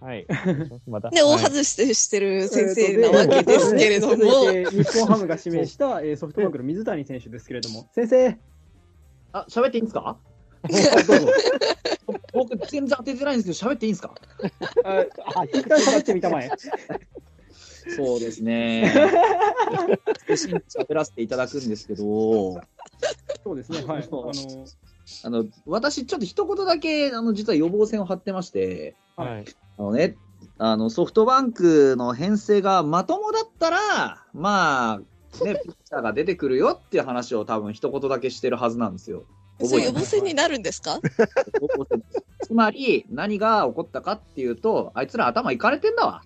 はい。また。で、大はい外してしてる先生なわけですけれども、日本ハムが指名したえーソフトバンクの水谷選手ですけれども、先生、あ、喋っていいんですか？どうぞ。僕、全然当ててないんですけど、喋っていいんですか？ああ一旦喋ってみたまえ。そうですね。少し喋らせていただくんですけど、そうですね、はい。あのあの、私、ちょっと一言だけ、あの、実は予防線を張ってまして、はい。あのね、あの、ソフトバンクの編成がまともだったら、まあ、ね、ピッチャーが出てくるよっていう話を多分一言だけしてるはずなんですよ。そう予防線になるんですか？つまり、何が起こったかっていうと、あいつら頭いかれてんだわ。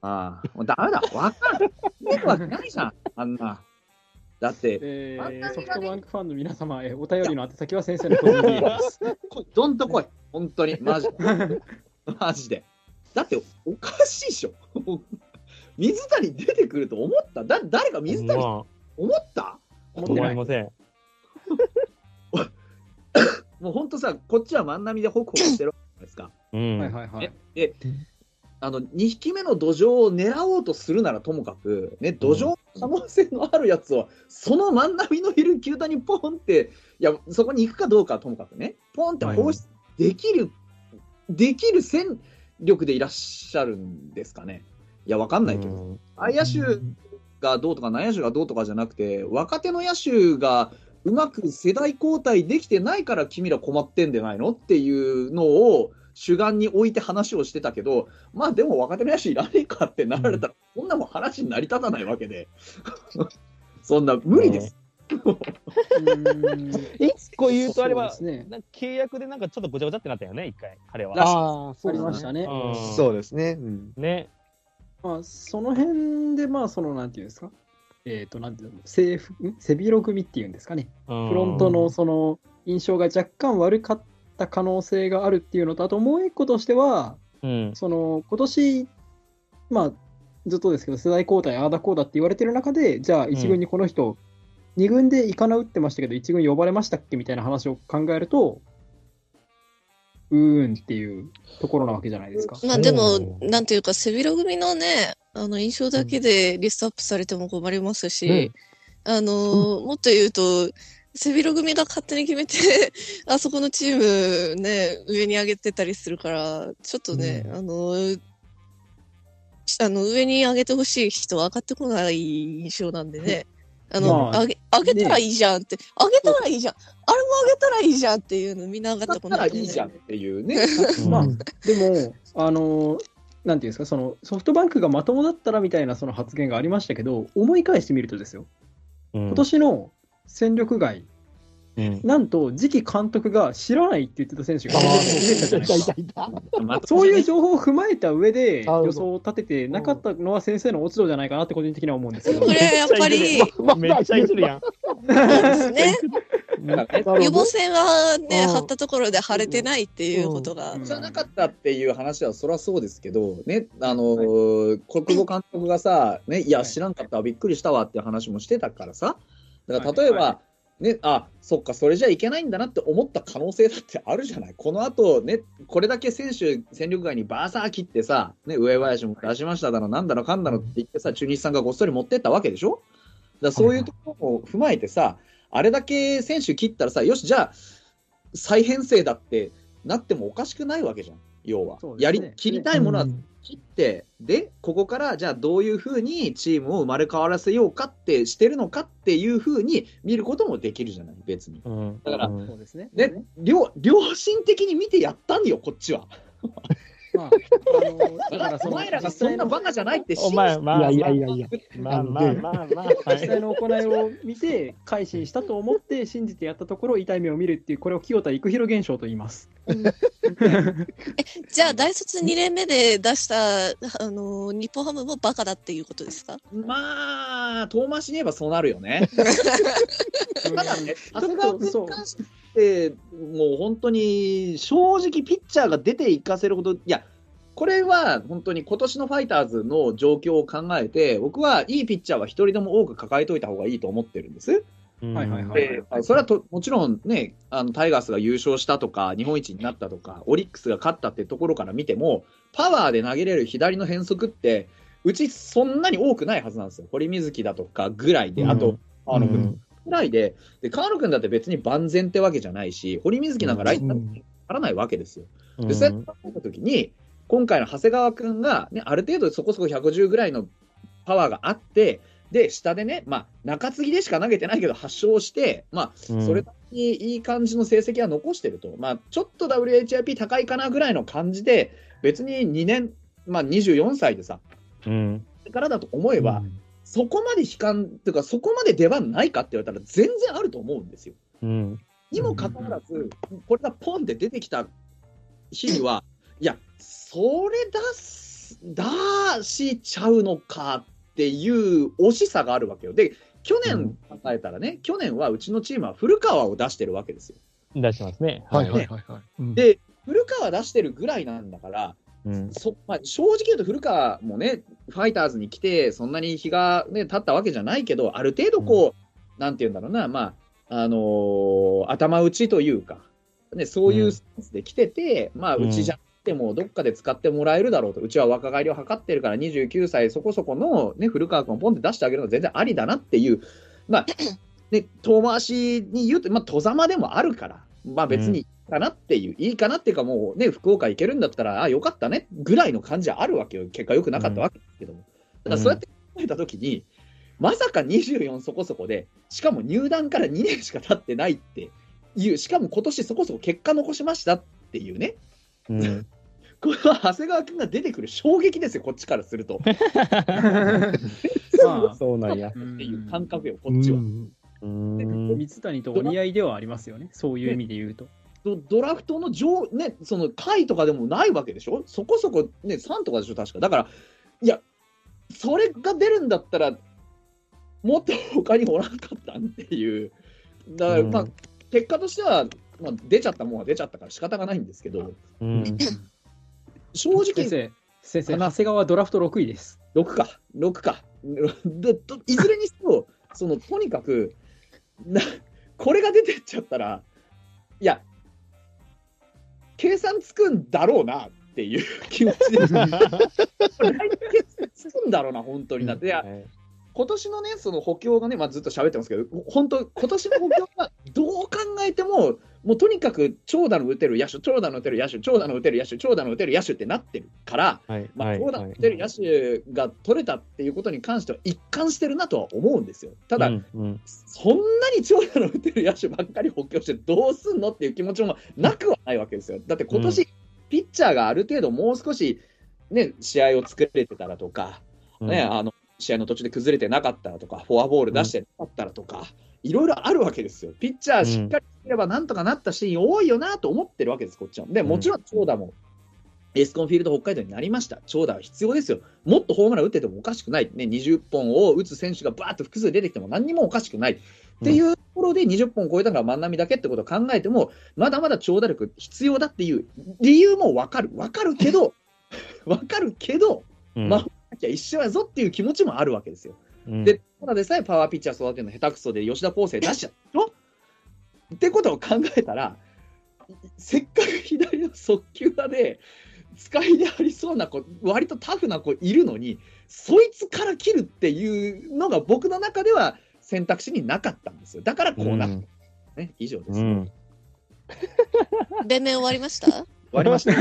ああ、もうダメだ。わかる。見るわけないじゃん、あんな。だって、えーソフトバンクファンの皆様、えーお便りの宛先は先生の個人 D です。どんと来い。本当に、マジで。マジで。だって、おかしいでしょ。水谷出てくると思った？だ誰が水谷ま思った？あ、思ってない。ません。もう本当さ、こっちは万波でホクホクしてるわけじゃないですか。うん。はいはいはい。で、あの、2匹目の土壌を狙おうとするならともかく、ね、土壌可能性のあるやつを、その万波のいる球団にポンって、いや、そこに行くかどうかはともかくね、ポンって放出できる、できる戦力でいらっしゃるんですかね。いや、わかんないけど。うん外野手がどうとか内野手がどうとかじゃなくて、若手の野手がうまく世代交代できてないから君ら困ってんじゃないのっていうのを主眼に置いて話をしてたけど、まあでも若手の野手いらねえかってなられたら、そんなもん話に成り立たないわけで、そんな無理です。うーん一個言うとあれは、そうですね。契約でなんかちょっとごちゃごちゃってなったよね、一回、彼は。ああ、そあうですね。りましたね。うんそうですね。うん。ね。まあ、その辺で、まあ、その、なんていうんですか？えっ、と、なんていうの、セーフ、ん？背広組っていうんですかね。フフロントのその印象が若干悪かった可能性があるっていうのと、あともう一個としては、うん。その今年、まあ、ずっとですけど、世代交代、ああだこうだって言われてる中で、じゃあ、1軍にこの人、2軍でイカナ打ってましたけど、1軍呼ばれましたっけみたいな話を考えると、うーんっていうところなわけじゃないですか。まあでもう、んなんていうか、背広組のね、あの、印象だけでリストアップされても困りますし、あの、もっと言うと、背広組が勝手に決めて、あそこのチームね、上に上げてたりするから、ちょっとね、うん。あの、あの、上に上げてほしい人は上がってこない印象なんでね。あの、まあ上げ、上げたらいいじゃんって、上げたらいいじゃん。あれも上げたらいいじゃんっていうのみんな上がってこないね、らいいじゃんっていうね。まあうんでも、あのなんていうんですか、そのソフトバンクがまともだったらみたいなその発言がありましたけど、思い返してみるとですよ、うん。今年の戦力外、うん。なんと次期監督が知らないって言ってた選手がそういう情報を踏まえた上で予想を立ててなかったのは先生の落ち度じゃないかなって個人的には思うんですけど。こ。れやっぱり、めっちゃいじるやん。予防線はね、うん。張ったところで腫れてないっていうことが。うん。じゃなかったっていう話はそりゃそうですけど、ね、あのー国母監督がさ、ね、いや、知らん。かったわ、びっくりしたわっていう話もしてたからさ、だから例えば、はいはね、あそっか、それじゃいけないんだなって思った可能性だってあるじゃない、この後ね、これだけ選手、戦力外にバーサー切ってさ、ね、上林も出しましただの、なんだのかんだのって言ってさ、中日さんがごっそり持ってったわけでしょ、だそういうところも踏まえてさ、あれだけ選手切ったらさ、よし、じゃあ、再編成だってなってもおかしくないわけじゃん、要は。ねやり切りたいものはうん切って、で、ここからじゃあどういうふうにチームを生まれ変わらせようかってしてるのかっていうふうに見ることもできるじゃない、別に。うんだからうんね。で、良良心的に見てやったんよ、こっちは。まあ、あのだだからそのお前らがそんなバカじゃないってお前、まあ、いやいやいやいや。まあまあまあまあ、まあ、は実際の行いを見て、改心したと思って信じてやったところ、痛い目を見るっていう、これを清田育弘現象と言います。じゃあ、大卒2年目で出した、あの、日本ハムもバカだっていうことですか？まあ、遠回しに言えばそうなるよね。ただね、長谷川君そうに関して、もう本当に正直、ピッチャーが出ていかせるほど、いや、これは本当に今年のファイターズの状況を考えて、僕はいいピッチャーは一人でも多く抱えといた方がいいと思ってるんです。うん。はいはいはい。でそれはともちろんね、あのタイガースが優勝したとか、日本一になったとか、オリックスが勝ったってところから見ても、パワーで投げれる左の変則って、うちそんなに多くないはずなんですよ。堀水木だとかぐらいで、あと、あの、うんぐらいで、で、川野君だって別に万全ってわけじゃないし、堀水木なんかライトなん。てならないわけですよ。で、そうやって考えたときに、今回の長谷川君が、ね、ある程度そこそこ110ぐらいのパワーがあって、で、下でね、まあ、中継ぎでしか投げてないけど、発症して、まあ、それなりにいい感じの成績は残してると、まあ、ちょっと WHIP 高いかなぐらいの感じで、別に2年、まあ、24歳でさ、うん。からだと思えば、そこまで悲観っていうか、そこまで出番ないかって言われたら、全然あると思うんですよ。うん。にもかかわらず、これがポンって出てきた日には、いや、それ出す、出しちゃうのかっていう惜しさがあるわけよ。で、去年考えたらね、去年はうちのチームは古川を出してるわけですよ。出してますね。はいはいはいはい。うんで、古川出してるぐらいなんだから、うん。そまあ、正直言うと古川もね、ファイターズに来て、そんなに日が、ね、経ったわけじゃないけど、ある程度こう、なんて言うんだろうな、まああのー頭打ちというか、ね、そういうスタンスで来てて、まあ、うん。うちじゃなくても、どっかで使ってもらえるだろうと、うちは若返りを図ってるから、29歳そこそこの、ね、古川君をポンって出してあげるのは全然ありだなっていう、まあ、ね、遠回しに言うと、まあ、戸ざまでもあるから、まあ別にかなっていう、いいかなっていうか、もうね、福岡行けるんだったら、あよかったねぐらいの感じはあるわけよ、結果良くなかったわけですけども。だからそうやって考えたときに、まさか24そこそこで、しかも入団から2年しか経ってないっていう、しかも今年そこそこ結果残しましたっていうね、うん。これは長谷川君が出てくる衝撃ですよ、こっちからすると。まあ、そうなんや。っていう感覚よ、こっちは。うん。水谷とお似合いではありますよね。そういう意味で言うと。ドドラフトの上、ね、その回とかでもないわけでしょ、そこそこ、ね、3とかでしょ、確か。だから、いや、それが出るんだったら、もっと他におらんかったんっていう、だから、まあ、結果としては、まあ、出ちゃったもんは出ちゃったから仕方がないんですけど、うん。正直、先生、先生、長谷川ドラフト6位です。6か、6か。いずれにしても、そのとにかくな、これが出てっちゃったら、いや、計算つくんだろうなっていう気持ちで、来年計算つくんだろうな、本当になって。いや、今年のね、その補強がね、まあ、ずっと喋ってますけど、本当、今年の補強がどう考えても、もうとにかく長打の打てる野手、長打の打てる野手、長打の打てる野手、長打の打てる野手ってなってるから、はい。まあ、はい。長打の打てる野手が取れたっていうことに関しては一貫してるなとは思うんですよ。ただ、うんうんそんなに長打の打てる野手ばっかり補強してどうすんのっていう気持ちもなくはないわけですよ。だって今年、うピッチャーがある程度もう少し、ね、試合を作れてたらとか、ね、あの試合の途中で崩れてなかったらとか、フォアボール出してなかったらとか、いろいろあるわけですよ。ピッチャーしっかりすればなんとかなったシーン多いよなと思ってるわけです、こっちは。でもちろん長打も、エスコンフィールド北海道になりました。長打は必要ですよ。もっとホームラン打っててもおかしくない。ね、20本を打つ選手がバーッと複数出てきても何にもおかしくない。っていうところで20本超えたのが万波だけってことを考えても、まだまだ長打力必要だっていう理由もわかる。わかるけど、わかるけど、うんまあ、きゃ一緒やぞっていう気持ちもあるわけですよ。うんで、ただでさえパワーピッチャー育てるの下手くそで吉田康生出しちゃうのってことを考えたら、せっかく左の速球打で、使いでありそうな子、割とタフな子いるのに、そいつから切るっていうのが僕の中では選択肢になかったんですよ。だからこうなった。ね、以上です。終うん。弁明終わりました？わりました。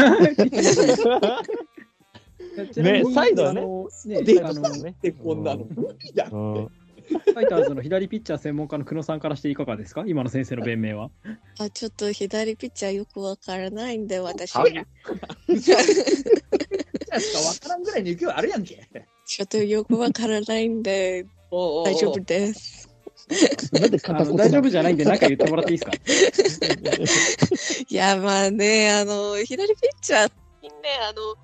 ねサイドはねあのねであのフねで、こんなの無理だって。うんァイターズの左ピッチャー専門家の久野さんからしていかがですか？今の先生の弁明は。あ、ちょっと左ピッチャーよくわからないんで、私。わからんぐらいの勢いあるやんけ。ちょっとよくわからないんで、おうおうおう大丈夫です。なんであの大丈夫じゃないんで、何か言ってもらっていいですか？いや、まあね、あの、左ピッチャーにね、あの、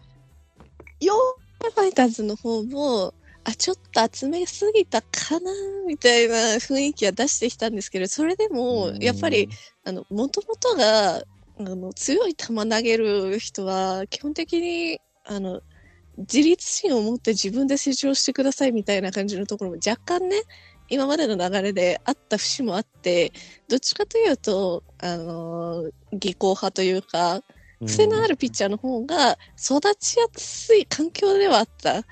ヨーファイターズの方も、あ、ちょっと集めすぎたかな、みたいな雰囲気は出してきたんですけど、それでも、やっぱり、あの、もともとが、あの、強い球投げる人は、基本的に、あの、自立心を持って自分で成長してくださいみたいな感じのところも若干ね、今までの流れであった節もあって、どっちかというと、あのー技巧派というか、癖のあるピッチャーの方が育ちやすい環境ではあった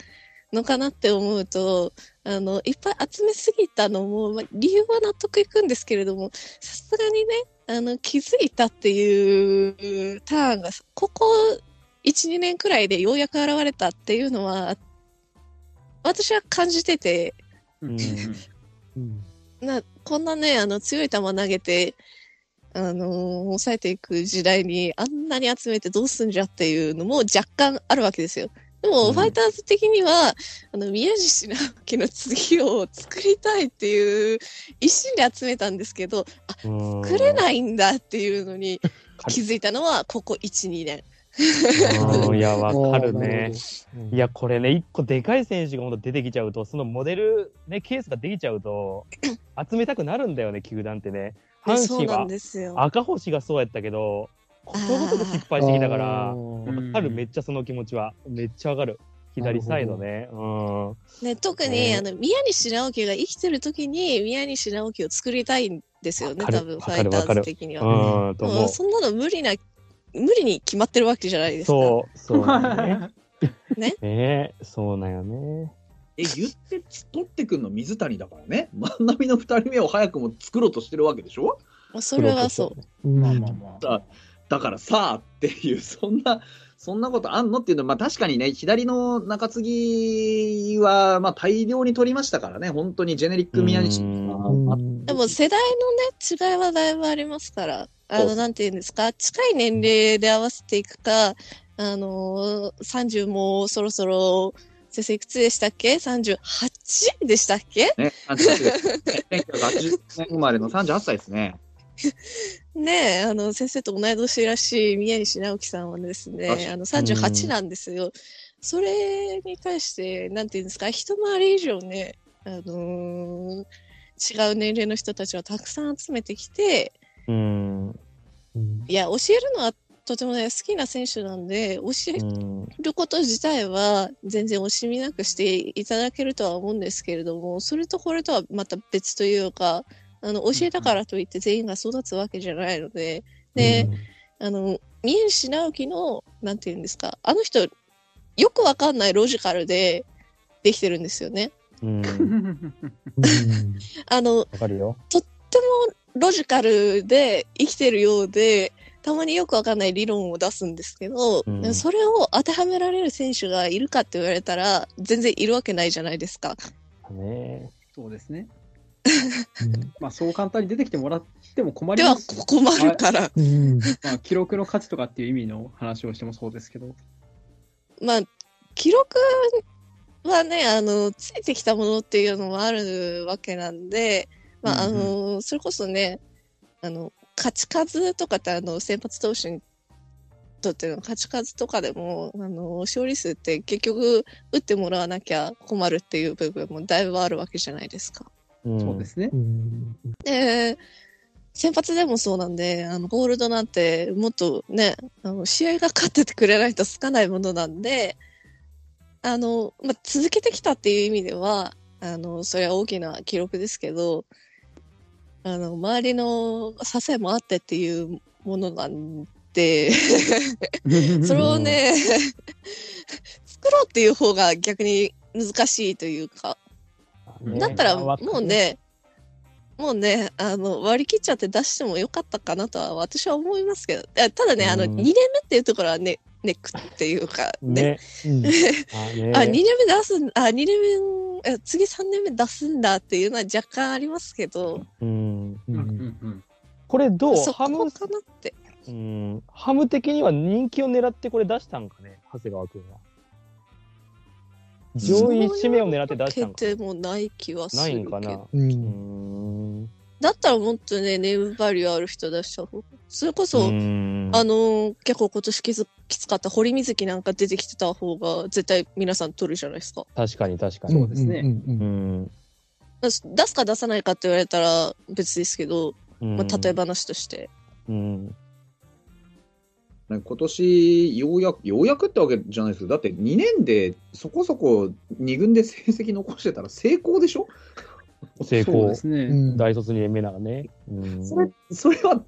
のかなって思うと、あの、いっぱい集めすぎたのも、まあ、理由は納得いくんですけれども、さすがにね、あの、気づいたっていうターンが、ここ1、2年くらいでようやく現れたっていうのは、私は感じてて、うんうん。な、こんなね、あの、強い球投げて、あのー抑えていく時代に、あんなに集めてどうすんじゃっていうのも若干あるわけですよ。でも、うんファイターズ的には、あの、宮地直樹の次を作りたいっていう一心で集めたんですけど、作作れないんだっていうのに 気づいたのは、ここ1、2年。いや、わかるねいや、これね、一個でかい選手が出てきちゃうと、そのモデル、ね、ケースができちゃうと、集めたくなるんだよね、球団ってね。阪神はそうなんですよ。赤星がそうやったけど、ことごとく失敗してきたから、わーかる、めっちゃその気持ちは。めっちゃわかる。左サイドね。うん。ね、特に、ねあの、宮西直樹が生きてる時に、宮西直樹を作りたいんですよね、多分、わファイターズ的には。うん、う。うそんなの無理な、無理に決まってるわけじゃないですか。そう、そうだね。ねねそうなんよね。え、言って取ってくんの水谷だからね。万波の2人目を早くも作ろうとしてるわけでしょ？まあそれはそう。うんまあまあまあ。だだからさあっていう、そんな、そんなことあんのっていうのは、まあ確かにね、左の中継ぎは、まあ大量に取りましたからね、本当にジェネリック宮西でも世代のね、違いはだいぶありますから、あの、なんて言うんですか、近い年齢で合わせていくか、あのー、30もうそろそろ、先生いくつでしたっけ ?38 でしたっけ？ね、38です1980年生まれの38歳ですね。ねえ、あの、先生と同い年らしい宮西直樹さんはですね、にあの、38なんですよ。それに対して、なんていうんですか、一回り以上ね、あのー違う年齢の人たちをたくさん集めてきて、うん。いや、教えるのはとてもね、好きな選手なんで、教えうん。ること自体は全然惜しみなくしていただけるとは思うんですけれども、それとこれとはまた別というか、あの、教えたからといって全員が育つわけじゃないので、で、あの、宮西直樹の、なんて言うんですか、あの人、よくわかんないロジカルでできてるんですよね。うん。あの。とってもロジカルで生きてるようで、たまによくわかんない理論を出すんですけど、うんそれを当てはめられる選手がいるかって言われたら、全然いるわけないじゃないですか。ねそうですね。まあ、そう簡単に出てきてもらっても困りでは、ますし。困るから。まあ、記録の価値とかっていう意味の話をしてもそうですけど。まあ、記録はね、あの、ついてきたものっていうのもあるわけなんで、まあ、あうんの、それこそね、あの、勝ち数とかって、あの、先発投手にとっての勝ち数とかでも、あの、勝利数って結局、打ってもらわなきゃ困るっていう部分もだいぶあるわけじゃないですか。うんそうですね。で、先発でもそうなんで、あの、ゴールドなんて、もっとね、あの、試合が勝っててくれないとつかないものなんで、あの、まあ、続けてきたっていう意味では、あの、それは大きな記録ですけど、あの、周りの支えもあってっていうものなんで、それをね、作ろうっていう方が逆に難しいというか、ねだったらもうね、もうね、あの、割り切っちゃって出してもよかったかなとは私は思いますけど、ただね、あの、2うん。年目っていうところはね、ネックっていうか、ね。ね。あねあ、2年目出すん、あ、2年目、え次3年目出すんだっていうのは若干ありますけど、うん。うんうんうんこれどう？そハムこかなって。うん。ハム的には人気を狙ってこれ出したんかね、長谷川君は。上位指名を狙って出したんか。決定もない気はすないるけど。んかな？ううんん。だったらもっとね、ネームバリューある人出した方が。それこそ、うんあのー結構今年きつきつかった堀水木なんか出てきてた方が絶対皆さん取るじゃないですか。確かに確かに。そうですねうん。出すか出さないかって言われたら別ですけど、まあ、例え話として。うん。なんか今年、ようやく、ようやくってわけじゃないですけど、だって2年でそこそこ2軍で成績残してたら成功でしょ？成功で。すね。うん大卒2年目ならね。うん。それ、それは、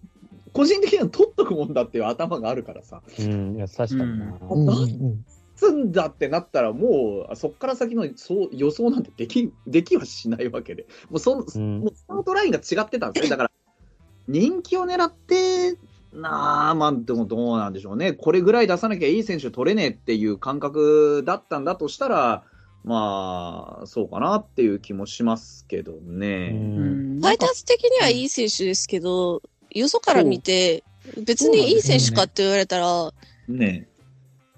個人的には取っとくもんだっていう頭があるからさ。うん、いや、確かにな。うんうんつんだってなったら、もう、そっから先のそう予想なんてでき、できはしないわけで。もうそん、うんもうスタートラインが違ってたんですね。だから、人気を狙って、なあ、まあ、でもどうなんでしょうね。これぐらい出さなきゃいい選手取れねえっていう感覚だったんだとしたら、まあ、そうかなっていう気もしますけどうね。ファイターズ的にはいい選手ですけど、よそから見て、別にいい選手かって言われたら、ね。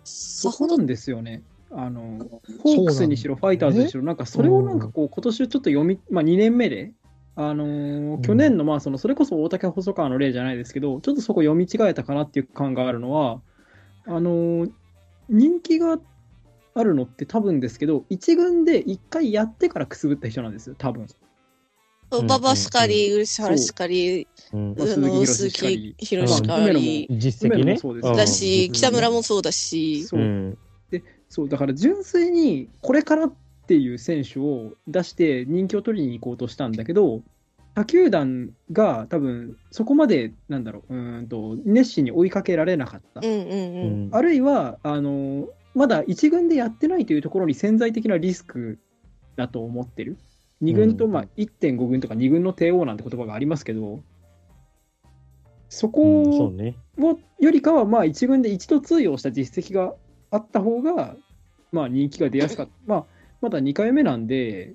さほどそこなんですよね。あの、ホークスにしろ、ファイターズにしろ、なんかそれをなんかこう、今年ちょっと読み、まあ2年目で、あのー去年のまあその、それこそ大竹細川の例じゃないですけど、ちょっとそこ読み違えたかなっていう感があるのは、あのー人気があるのって多分ですけど、一軍で一回やってからくすぶった人なんですよ、多分。ん馬場しかり、漆原しかり、う。鈴鈴木木宏しかまあり、実績ね。梅野もそうです。うんだし、北村もそうだし、そう。う、ん。そう、だから純粋にこれからっていう選手を出して人気を取りに行こうとしたんだけど、他球団が多分そこまで、なんだろう、うーんと、熱心に追いかけられなかった。うんうんううん。ん。あるいは、あの、まだ一軍でやってないというところに潜在的なリスクだと思ってる。2軍と、うんまあ、1.5軍とか2軍の帝王なんて言葉がありますけど、そうんこ。をよりかは、まあ、一軍で一度通用した実績があった方が、まあ、人気が出やすかった。まあ、まだ2回目なんで、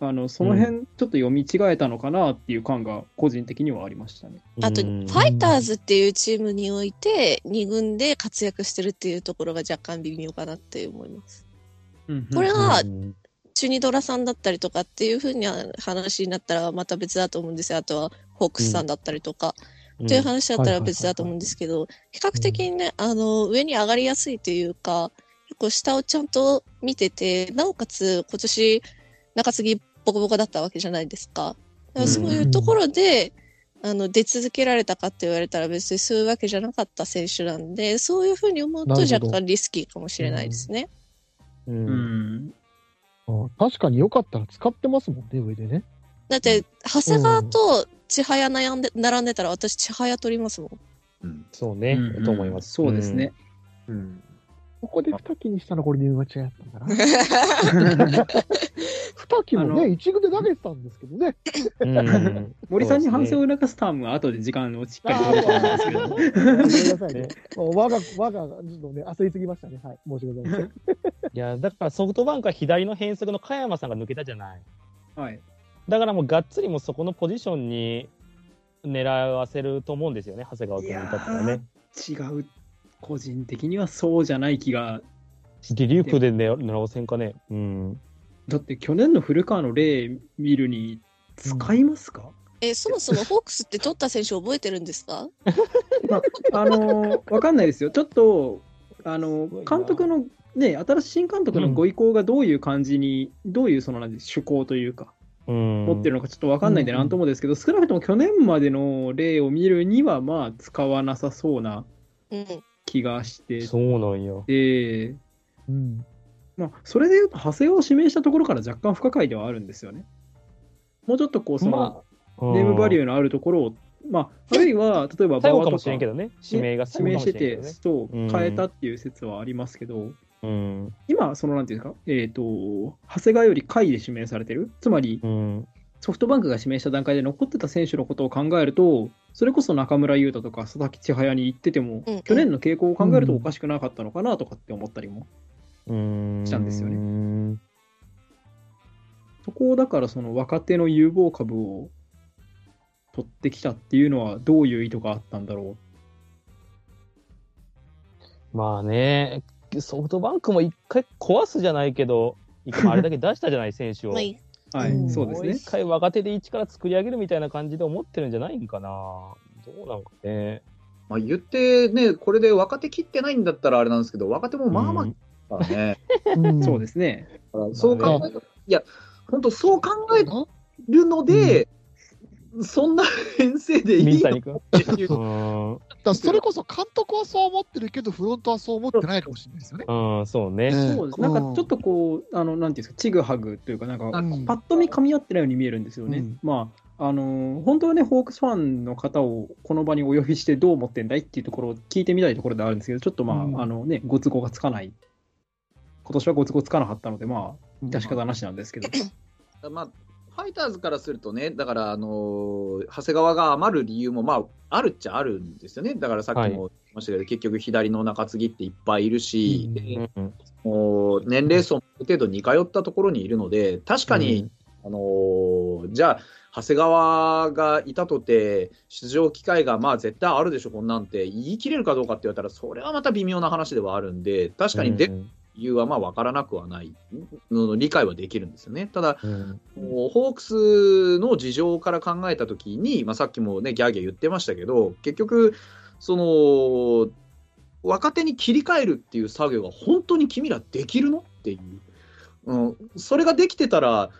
あの、その辺、ちょっと読み違えたのかなっていう感が、個人的にはありましたね。あと、フうんァイターズっていうチームにおいて、2軍で活躍してるっていうところが若干微妙かなって思います。これがうん。チュニドラさんだったりとかっていうふうに話になったらまた別だと思うんですよ。あとはホークスさんだったりとか、っていう話だったら別だと思うんですけど、比較的にね、あの、上に上がりやすいというか、結構下をちゃんと見てて、なおかつ今年中継ぎボコボコだったわけじゃないですか。だからそういうところで、あの、出続けられたかって言われたら別にそういうわけじゃなかった選手なんで、そういうふうに思うとなるほど若干リスキーかもしれないですね。う。うんん。あ確かによかったら使ってますもんね、上でね。だって、長谷川と千早悩んで、並んでたら私千早取りますもん。うんそうねうん。と思います。そうですね。うんここで二木にしたらこれで間違ったんだな。二木もね、一軍で投げてたんですけどね。森さんに反省を促すタームは後で時間をしっかりと思うんですけど。ごめんなさいね。我が、我が、ちょっとね、焦りすぎましたね。はい。申し訳ございません。いや、だからソフトバンクは左の変則の加山さんが抜けたじゃない。はい。だからもうがっつりもうそこのポジションに狙わせると思うんですよね、長谷川君に至ってはね。違う。個人的にはそうじゃない気が。リリーフで狙狙わせんかね？うん。だって去年の古川の例見るに使いますか、え、そもそもホークスって取った選手覚えてるんですか？あのーわかんないですよ。ちょっと、あのすごいな監督の、ね、新しい新監督のご意向がどういう感じに、どういうそのなんで趣向というか、うん。持ってるのかちょっとわかんないんでうんなんともですけど、少なくとも去年までの例を見るには、まあ、使わなさそうなうん。気がしてそうなんや。て、うん。まあ、それでいうと、長谷川を指名したところから若干不可解ではあるんですよね。もうちょっとこう、その、まあ、ネームバリュー。ーのあるところを、まあ、あるいは、例えば、最後かも馬場とかしれんけどね。指名が指名してて、そううん変えたっていう説はありますけど、うん。今、そのなんていうんですか、えっ、と、長谷川より下位で指名されてる、つまりうん。ソフトバンクが指名した段階で残ってた選手のことを考えると、それこそ中村優太とか佐々木千早に行ってても、うんうん去年の傾向を考えるとおかしくなかったのかなとかって思ったりも、うん。したんですよねね。そこをだからその若手の有望株を取ってきたっていうのは、どういう意図があったんだろまあね、ソフトバンクも一回壊すじゃないけど、一回あれだけ出したじゃない、選手を。はい、うんそうですねもう一。回若手で一から作り上げるみたいな感じで思ってるんじゃないんかな。どうなんかね。まあ、言ってね、これで若手切ってないんだったらあれなんですけど、若手もまあまあね。うんそうですね。だからそう考える、いや、本当そう考えるので、そんな編成でいいの？だそれこそ監督はそう思ってるけど、フロントはそう思ってないかもしれないですよね。うん、そうね。そうです。なんかちょっとこう、あの、なんていうんですか、ちぐはぐというか、なんか、うんパッと見噛み合ってないように見えるんですよね。うんまあ、あのー本当はね、ホークスファンの方をこの場にお呼びしてどう思ってんだいっていうところを聞いてみたいところであるんですけど、ちょっとまあ、うんあのね、ご都合がつかない。今年はご都合つかなかったので、まあ、致し方なしなんですけど。まあ、ファイターズからするとね、だから、あのー長谷川が余る理由も、まあ、あるっちゃあるんですよね。だからさっきも言いましたけど、結局、左の中継ぎっていっぱいいるし、うんもう年齢層もある程度似通ったところにいるので、確かに、あのーじゃあ、長谷川がいたとて、出場機会がまあ絶対あるでしょ、こんなんて、言い切れるかどうかって言われたら、それはまた微妙な話ではあるんで、確かに理由はまあ分からなくはない、うん理解はできるんですよね。ただ、うんもうホークスの事情から考えたときに、まあ、さっきもね、ギャーギャー言ってましたけど、結局、その、若手に切り替えるっていう作業が本当に君らできるのっていう。うん、それができてたら、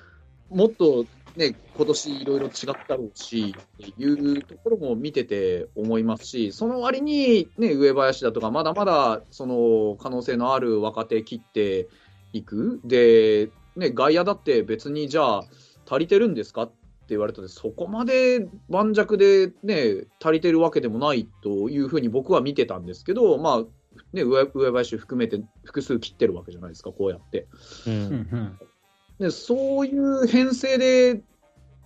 もっとね、今年いろいろ違ったろうし、っていうところも見てて思いますし、その割にね、上林だとか、まだまだその可能性のある若手切っていく。で、ね、外野だって別にじゃあ足りてるんですかって言われたら、そこまで盤石でね、足りてるわけでもないというふうに僕は見てたんですけど、まあ、ね、上上林含めて複数切ってるわけじゃないですか、こうやって。ううんんでそういう編成で、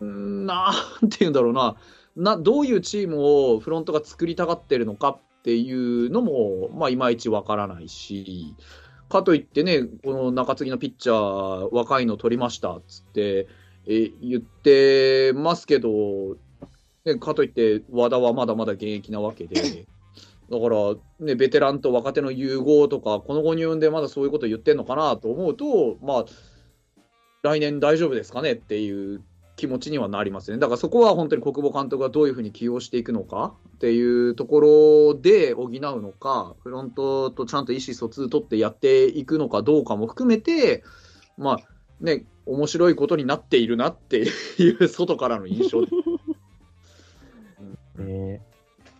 なんていうんだろうなな、どういうチームをフロントが作りたがってるのかっていうのも、まあ、いまいちわからないし、かといってね、この中継ぎのピッチャー、若いの取りましたっつって、え言ってますけど、ね、かといって、和田はまだまだ現役なわけで。だから、ね、ベテランと若手の融合とか、この後入でまだそういうこと言ってんのかなと思うと、まあ、来年大丈夫ですかねっていう気持ちにはなりますね。だからそこは本当に国母監督がどういうふうに起用していくのかっていうところで補うのか、フロントとちゃんと意思疎通取ってやっていくのかどうかも含めて、まあね、面白いことになっているなっていう外からの印象。ね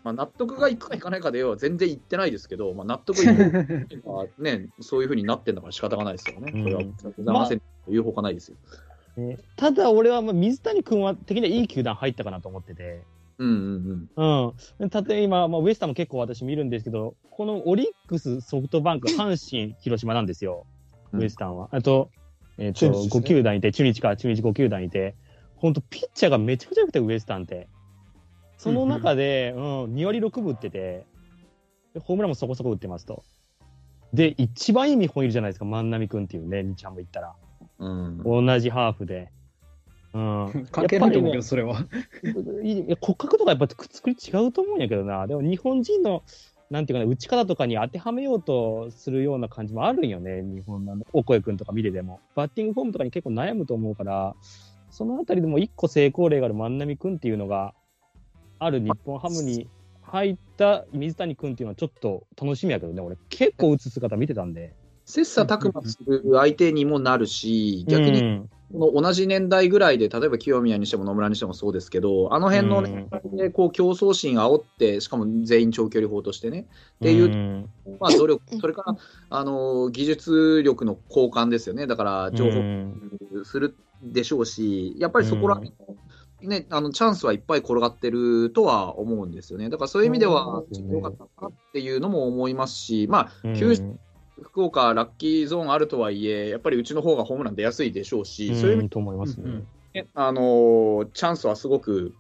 まあ納得がいくかいかないかでは全然言ってないですけど、まあ、納得いくまあね、そういうふうになってんだから仕方がないですよね。これはざいませんと言うほかないですよ。ねただ俺はまあ水谷君は的にはいい球団入ったかなと思ってて、うんうんうん。うん、例えば今、まあ、ウエスタンも結構私見るんですけど、このオリックス、ソフトバンク、阪神、広島なんですよ、うんウエスタンは。あと、えっ、と、中日ですね5球団いて、中日か、中日5球団いて、本当ピッチャーがめちゃくちゃ良くて、ウエスタンって。その中で、うん、2割6分打ってて、でホームランもそこそこ打ってますと。で、一番いい見本いるじゃないですか、万波君っていうね、日ハム行ったら。うん同じハーフで。うん。関係ないと思うけど、それは。いいや骨格とかやっぱ作り違うと思うんやけどな。でも日本人の、なんていうかな、打ち方とかに当てはめようとするような感じもあるんよね。日本のオコエ君とか見てても。バッティングフォームとかに結構悩むと思うから、そのあたりでも一個成功例がある万波君っていうのが、ある日本ハムに入った水谷君っていうのはちょっと楽しみやけどね。俺結構打つ姿見てたんで。切磋琢磨する相手にもなるし、逆にうんこの同じ年代ぐらいで、例えば清宮にしても野村にしてもそうですけど、あの辺の年代でこう競争心煽って、しかも全員長距離砲としてね、っていううんまあ、努力、それからあの技術力の交換ですよね、だから情報うんするでしょうし、やっぱりそこら辺の、ね、あのチャンスはいっぱい転がってるとは思うんですよね。だからそういう意味では良かったかなっていうのも思いますし、まあ、福岡、ラッキーゾーンあるとはいえ、やっぱりうちの方がホームラン出やすいでしょうし、そういう意味んと思いますね。うんで、あのーチャンスはすごく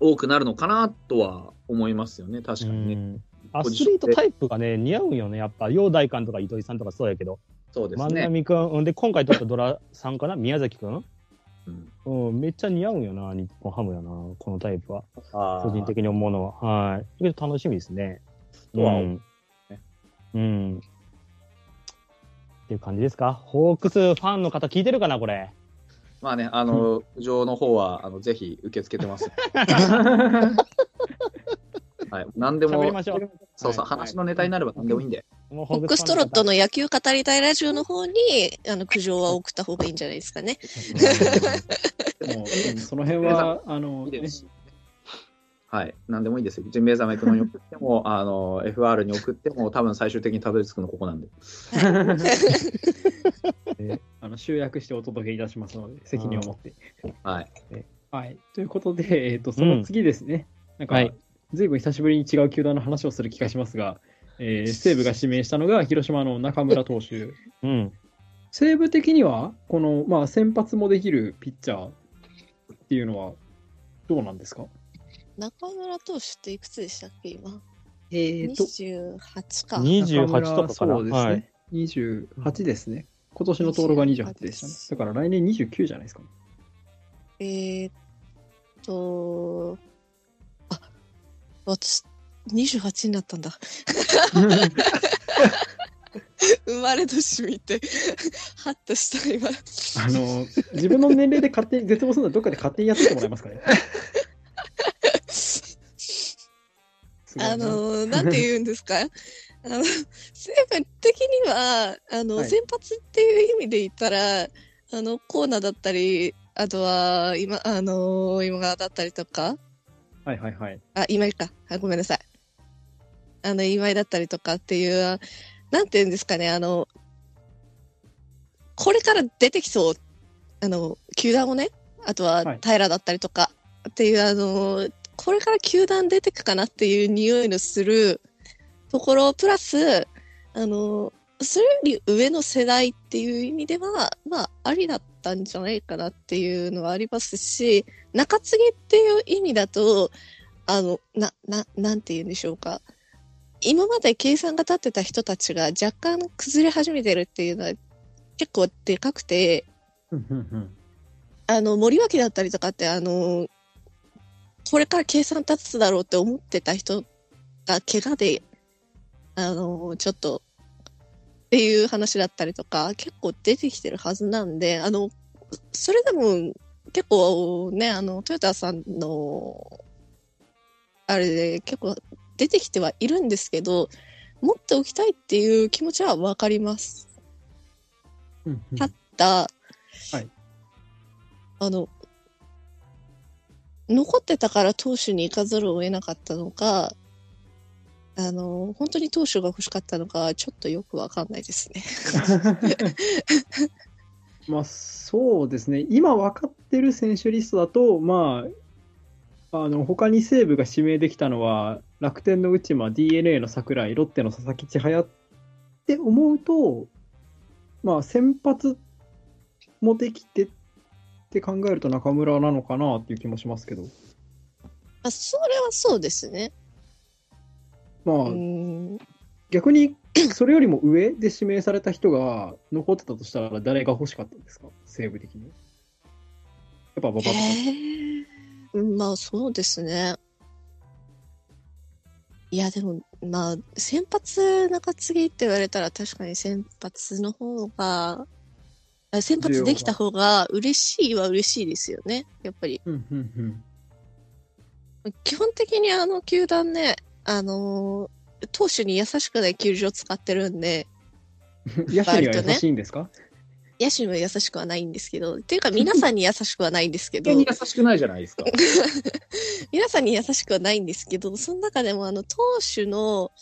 多くなるのかなとは思いますよね、確かにね。うんアスリートタイプがね、似合うんよね。やっぱ、陽大館とか糸井さんとかそうやけど、万そうですね。波君、うんで、今回取ったドラさんかな？宮崎君、うんうん、めっちゃ似合うんよな、日本ハムやな、このタイプは。個人的に思うのは。はい。だけど楽しみですね。とは思うん。うん。っていう感じですか？ホークスファンの方聞いてるかな、これ？まあね、あの、苦情の方は、あの、ぜひ受け付けてます。はい。何でも。そうそう、はい話のネタになれば何でもいいんで。もうフォックストロットの野球語りたいラジオの方に、あの、苦情は送った方がいいんじゃないですかね。でも、うん。その辺は、あの、ねはい。なん。でもいいですよ。ジンベエザメ君に送っても、あの、FR に送っても、多分最終的にたどり着くのここなん。で。あの集約してお届けいたしますので、責任を持って。はい。はい。ということで、えっ、と、その次ですね。なん。か、はいずいぶん。久しぶりに違う球団の話をする気がしますが、えー西武が指名したのが広島の中村投手。うん。西武的には、この、まあ、先発もできるピッチャーっていうのは、どうなんですか？中村投手っていくつでしたっけ、今？えっと、28か。28とかかな。そうですね。はい。28ですね。今年の登録が28でしたね。だから来年29じゃないですか。えーっと、あ、私、28になったんだ。生まれ年見て、ハッとした、今。あの、自分の年齢で勝手に絶望するのはどっかで勝手にやっててもらえますかね。あの、なんて言うんですか？あの、成分的には、あの、はい先発っていう意味で言ったら、あの、コーナーだったり、あとは、今、あの、今川だったりとか、はいはいはい。あ、今井か。あごめんなさい。あの、今井だったりとかっていう、なんて言うんですかね、あの、これから出てきそう。あの、球団をね、あとは平だったりとかっていう、あの、これから球団出てくかなっていう匂いのするところ、プラス、あの、それより上の世代っていう意味では、まあ、ありだったんじゃないかなっていうのはありますし、中継ぎっていう意味だと、あの、な、な、なんて言うんでしょうか。今まで計算が立ってた人たちが若干崩れ始めてるっていうのは結構でかくて、あの、森脇だったりとかって、あの、これから計算立つだろうって思ってた人が怪我で、あの、ちょっと、っていう話だったりとか、結構出てきてるはずなんで、あの、それでも結構ね、あの、トヨタさんの、あれで結構出てきてはいるんですけど、持っておきたいっていう気持ちはわかります。うんうんただ、はいあの、残ってたから投手に行かざるを得なかったのか、あの、本当に投手が欲しかったのか、ちょっとよくわかんないですね。まあそうですね、今分かってる選手リストだと、まあ、あの他に西武が指名できたのは、楽天の内間、d n a の桜井、ロッテの佐々木千早って思うと、まあ、先発もできてって考えると中村なのかなっていう気もしますけど、あそれはそうですね。まあ、うん。逆にそれよりも上で指名された人が残ってたとしたら、誰が欲しかったんですか、西武的に。やっぱ馬場とか。ええまあそうですね。いやでも、まあ、先発中継ぎって言われたら確かに先発の方が、あ先発できた方が嬉しいは嬉しいですよね。やっぱり。うんうんうん基本的にあの球団ね、あのー投手に優しくない球場使ってるんで、野手には優しいんですか、野手には優しくはないんですけど、っていうか皆さんに優しくはないんですけど優しくないじゃないですか。皆さんに優しくはないんですけど、その中でもあの投手の、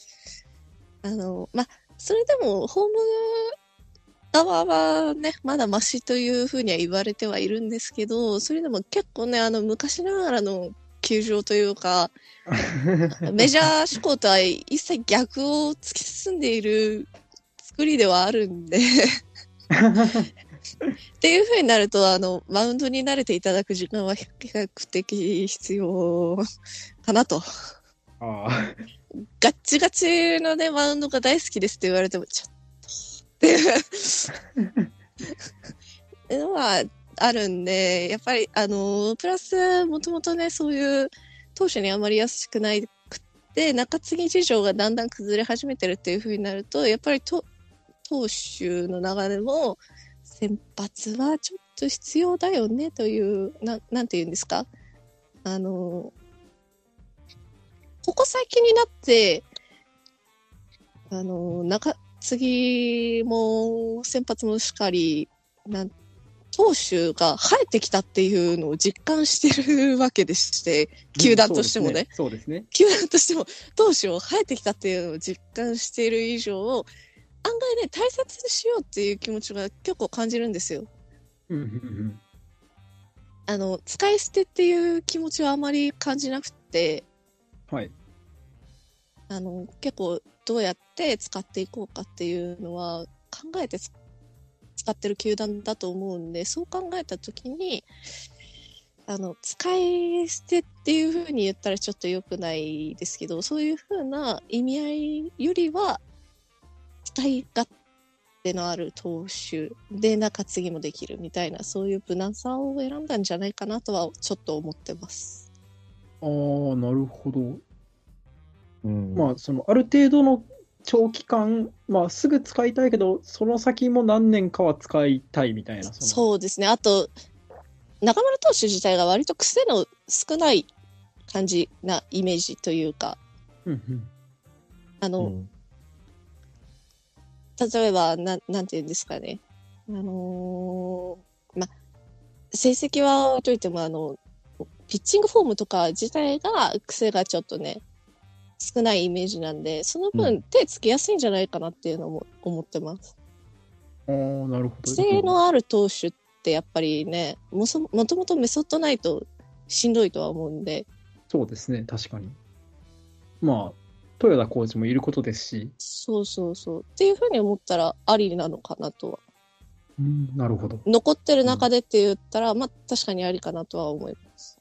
あの、まあ、それでもホーム側はね、まだマシというふうには言われてはいるんですけど、それでも結構ね、あの昔ながらの球場というか、メジャー志向とは一切逆を突き進んでいる作りではあるんで、っていうふうになると、あの、マウンドに慣れていただく時間は比較的必要かなと。ああガッチガチのね、マウンドが大好きですって言われても、ちょっと、っていう のはあるんで、やっぱり、あの、プラス、もともとね、そういう投手にあまり優しくないくって、中継ぎ事情がだんだん崩れ始めてるっていう風になると、やっぱりと投手の中でも、先発はちょっと必要だよねという、ななんて言うんですか？あの、ここ最近になって、あの、中次も先発もしっかり、なん投手が生えてきたっていうのを実感してるわけでして、球団としてもね。そうですね。球団としても投手を生えてきたっていうのを実感している以上、案外ね、大切にしようっていう気持ちが結構感じるんですよ。そうですね。うんうんうんあの、使い捨てっていう気持ちはあまり感じなくて、はい。あの、結構どうやって使っていこうかっていうのは考えてつ使ってる球団だと思うんで、そう考えたときに、あの、使い捨てっていうふうに言ったらちょっと良くないですけど、そういうふうな意味合いよりは、使い勝手のある投手で中継ぎもできるみたいな、そういう無難さを選んだんじゃないかなとはちょっと思ってます。ああ、なるほど。うんまあ、その、ある程度の長期間、まあ、すぐ使いたいけど、その先も何年かは使いたいみたいな。そのそうですね。あと、中村投手自体が割と癖の少ない感じなイメージというか、うんうん。あの、うん例えば、なん、なんて言うんですかね。あのーま、成績は置いといても、あの、ピッチングフォームとか自体が癖がちょっとね、少ないイメージなんで、そのう分手つきやすいんじゃないかなっていうのも思ってます。ああ、なるほど。癖のある投手ってやっぱりね、もそもともとメソッドないとしんどいとは思うんで、そうですね、確かに。まあ、豊田コーチもいることですし、そうそうそう。っていうふうに思ったらありなのかなとは。うん、なるほど。残ってる中でって言ったら、まあ確かにありかなとは思います。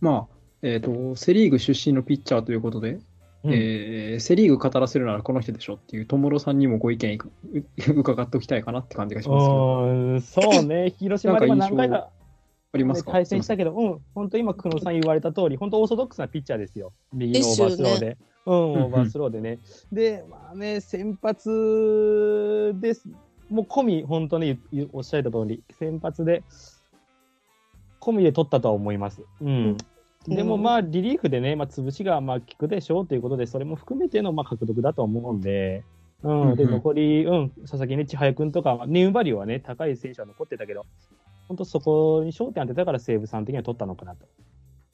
まあ、えっ、と、セ・リーグ出身のピッチャーということで、うんえーセ・リーグ語らせるならこの人でしょっていう、ともろーさんにもご意見 伺っておきたいかなって感じがしますそうね、広島でも何回なんかありますか？対戦したけど、うん、本当今、久野さん言われた通り、本当オーソドックスなピッチャーですよ。右のオーバースローですで。うん、オーバースローでね。で、まあね、先発です。もう込み、本当におっしゃった通り、先発で、込みで取ったとは思います。うん。でもまあ、リリーフでね、まあ、潰しがまあ効くでしょうということで、それも含めてのまあ獲得だと思うんで、うん、で、うんうん残り、うん、佐々木ね、千早君とか、ネームバリューはね、高い選手は残ってたけど、本当そこに焦点当てたから西武さん的には取ったのかなと。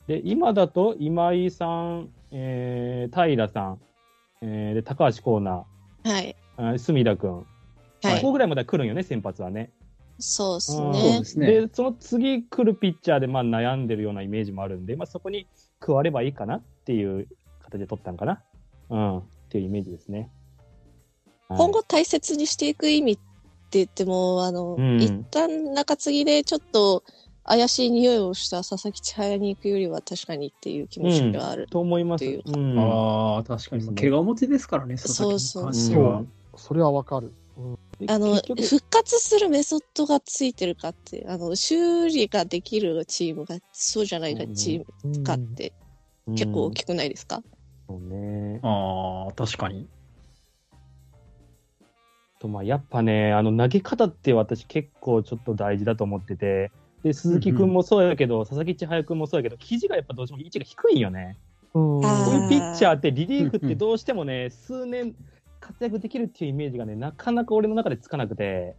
で、今だと今井さん、えー、平さん、えー、で、高橋光成、はい。あ隅田君、はい。ここぐらいまでは来るんよね、先発はね。そうですねで。すね。で、その次来るピッチャーでまあ悩んでるようなイメージもあるんで、まあ、そこに加わればいいかなっていう形で取ったんかな。うん、っていうイメージですね。はい今後大切にしていく意味って言っても、あの、うん一旦中継ぎでちょっと怪しい匂いをした佐々木千早に行くよりは確かにっていう気持ちがある。と思います。うんああ、確かに。怪我持ちですからね、佐々木そうそうに関う。それはわかる。であの、結局復活するメソッドがついてるかって、あの、修理ができるチームが、そうじゃないかチームかって結構大きくないですか、そうね。ああ、確かに。とまあ、やっぱね、あの投げ方って私結構ちょっと大事だと思ってて、で鈴木君もそうやけど、佐々木千早君もそうやけど、肘がやっぱどうしても位置が低いんよね。うんあこういうピッチャーってリリーフっうんうんてどうしてもね、数年活躍できるっていうイメージがね、なかなか俺の中でつかなくて、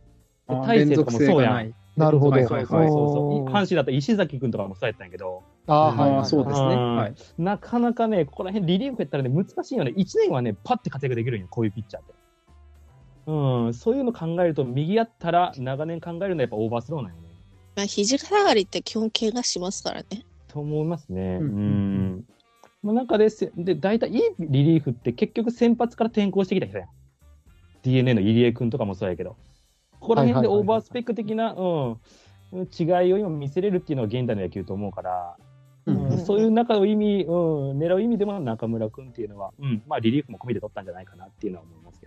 大勢とかもそうやん。なるほど。はいそうはいはいそうそう阪神だったら石崎君とかもそうやったんやけど、あーはいそうですね。うんはい。なかなかね、ここら辺リリーフやったらね、難しいよね。1年はね、パッて活躍できるんよ、こういうピッチャーって。うん、そういうの考えると、右やったら長年考えるのはやっぱオーバースローなんよね。まあ、肘下がりって基本怪我しますからね。と思いますね。ううんん。まあ、なんかで、せで、大体いいリリーフって結局先発から転向してきた人やん。DNA の入江君とかもそうやけど。ここら辺でオーバースペック的な、うん、違いを今見せれるっていうのが現代の野球と思うから、うんうんそういう中を意味、うん、狙う意味でも中村君っていうのは、うん、まあリリーフも込みで取ったんじゃないかなっていうのは思いますけど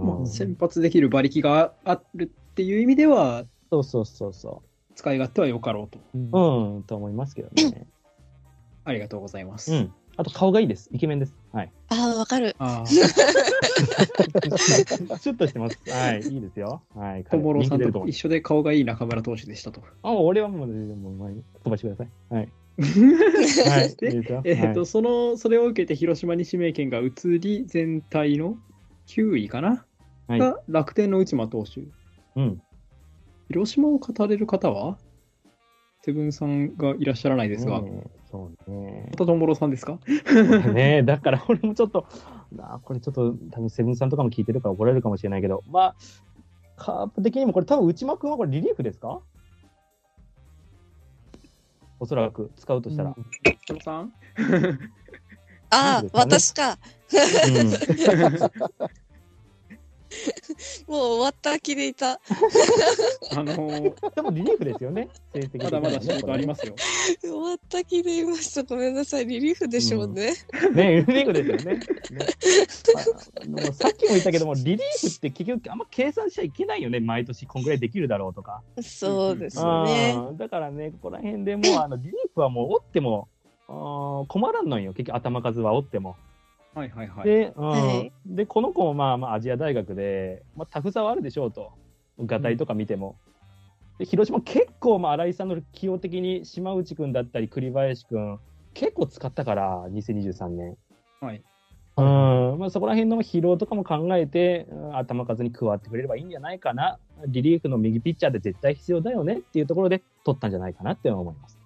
まあ、先発できる馬力があるっていう意味では、そうそうそうそ使い勝手はよかろうと。う。うん、と思いますけどね。ありがとうございます。うん。あと顔がいいです。イケメンです。はい。ああ、わかる。ああ、シュッとしてます。はい、いいですよ。はい。小諸さんと一緒で顔がいい中村投手でしたと。あ、俺はもう、もう、もう飛ばしてください。はい。えっ、と、はいその、それを受けて広島に指名権が移り、全体の9位かな、はいが楽天の内間投手。うん。広島を語れる方は？セブンさんがいらっしゃらないですが、ねえそうねま。たトンボロさんですか？ねえ、だから俺もちょっと、あこれちょっと多分セブンさんとかも聞いてるから怒られるかもしれないけど、まあ、カープ的にもこれ多分内間君はこれリリーフですか？おそらく使うとしたら。トンさんああ、私か。うん もう終わった気でいた。あのーでもリリーフですよね、成績まだまだ仕事ありますよ。終わった気でいました。ごめんなさい。リリーフでしょうね。ね、リリーフですよね。ねまあ、さっきも言ったけども、リリーフって結局あんま計算しちゃいけないよね、毎年こんぐらいできるだろうとか。そうですね。うんだからね、ここら辺でもうあのリリーフはもう折ってもあー困らんのよ、結局頭数は折っても。はいはいはい。で,、うんはいで、この子もまあまあアジア大学で、まあ、タフさはあるでしょうと、ガタイとか見ても。で広島、結構、まあ、新井さんの起用的に島内君だったり、栗林君、結構使ったから、2023年。はい。うんまあ、そこら辺の疲労とかも考えて、うん頭数に加わってくれればいいんじゃないかな、リリーフの右ピッチャーで絶対必要だよねっていうところで取ったんじゃないかなって思います。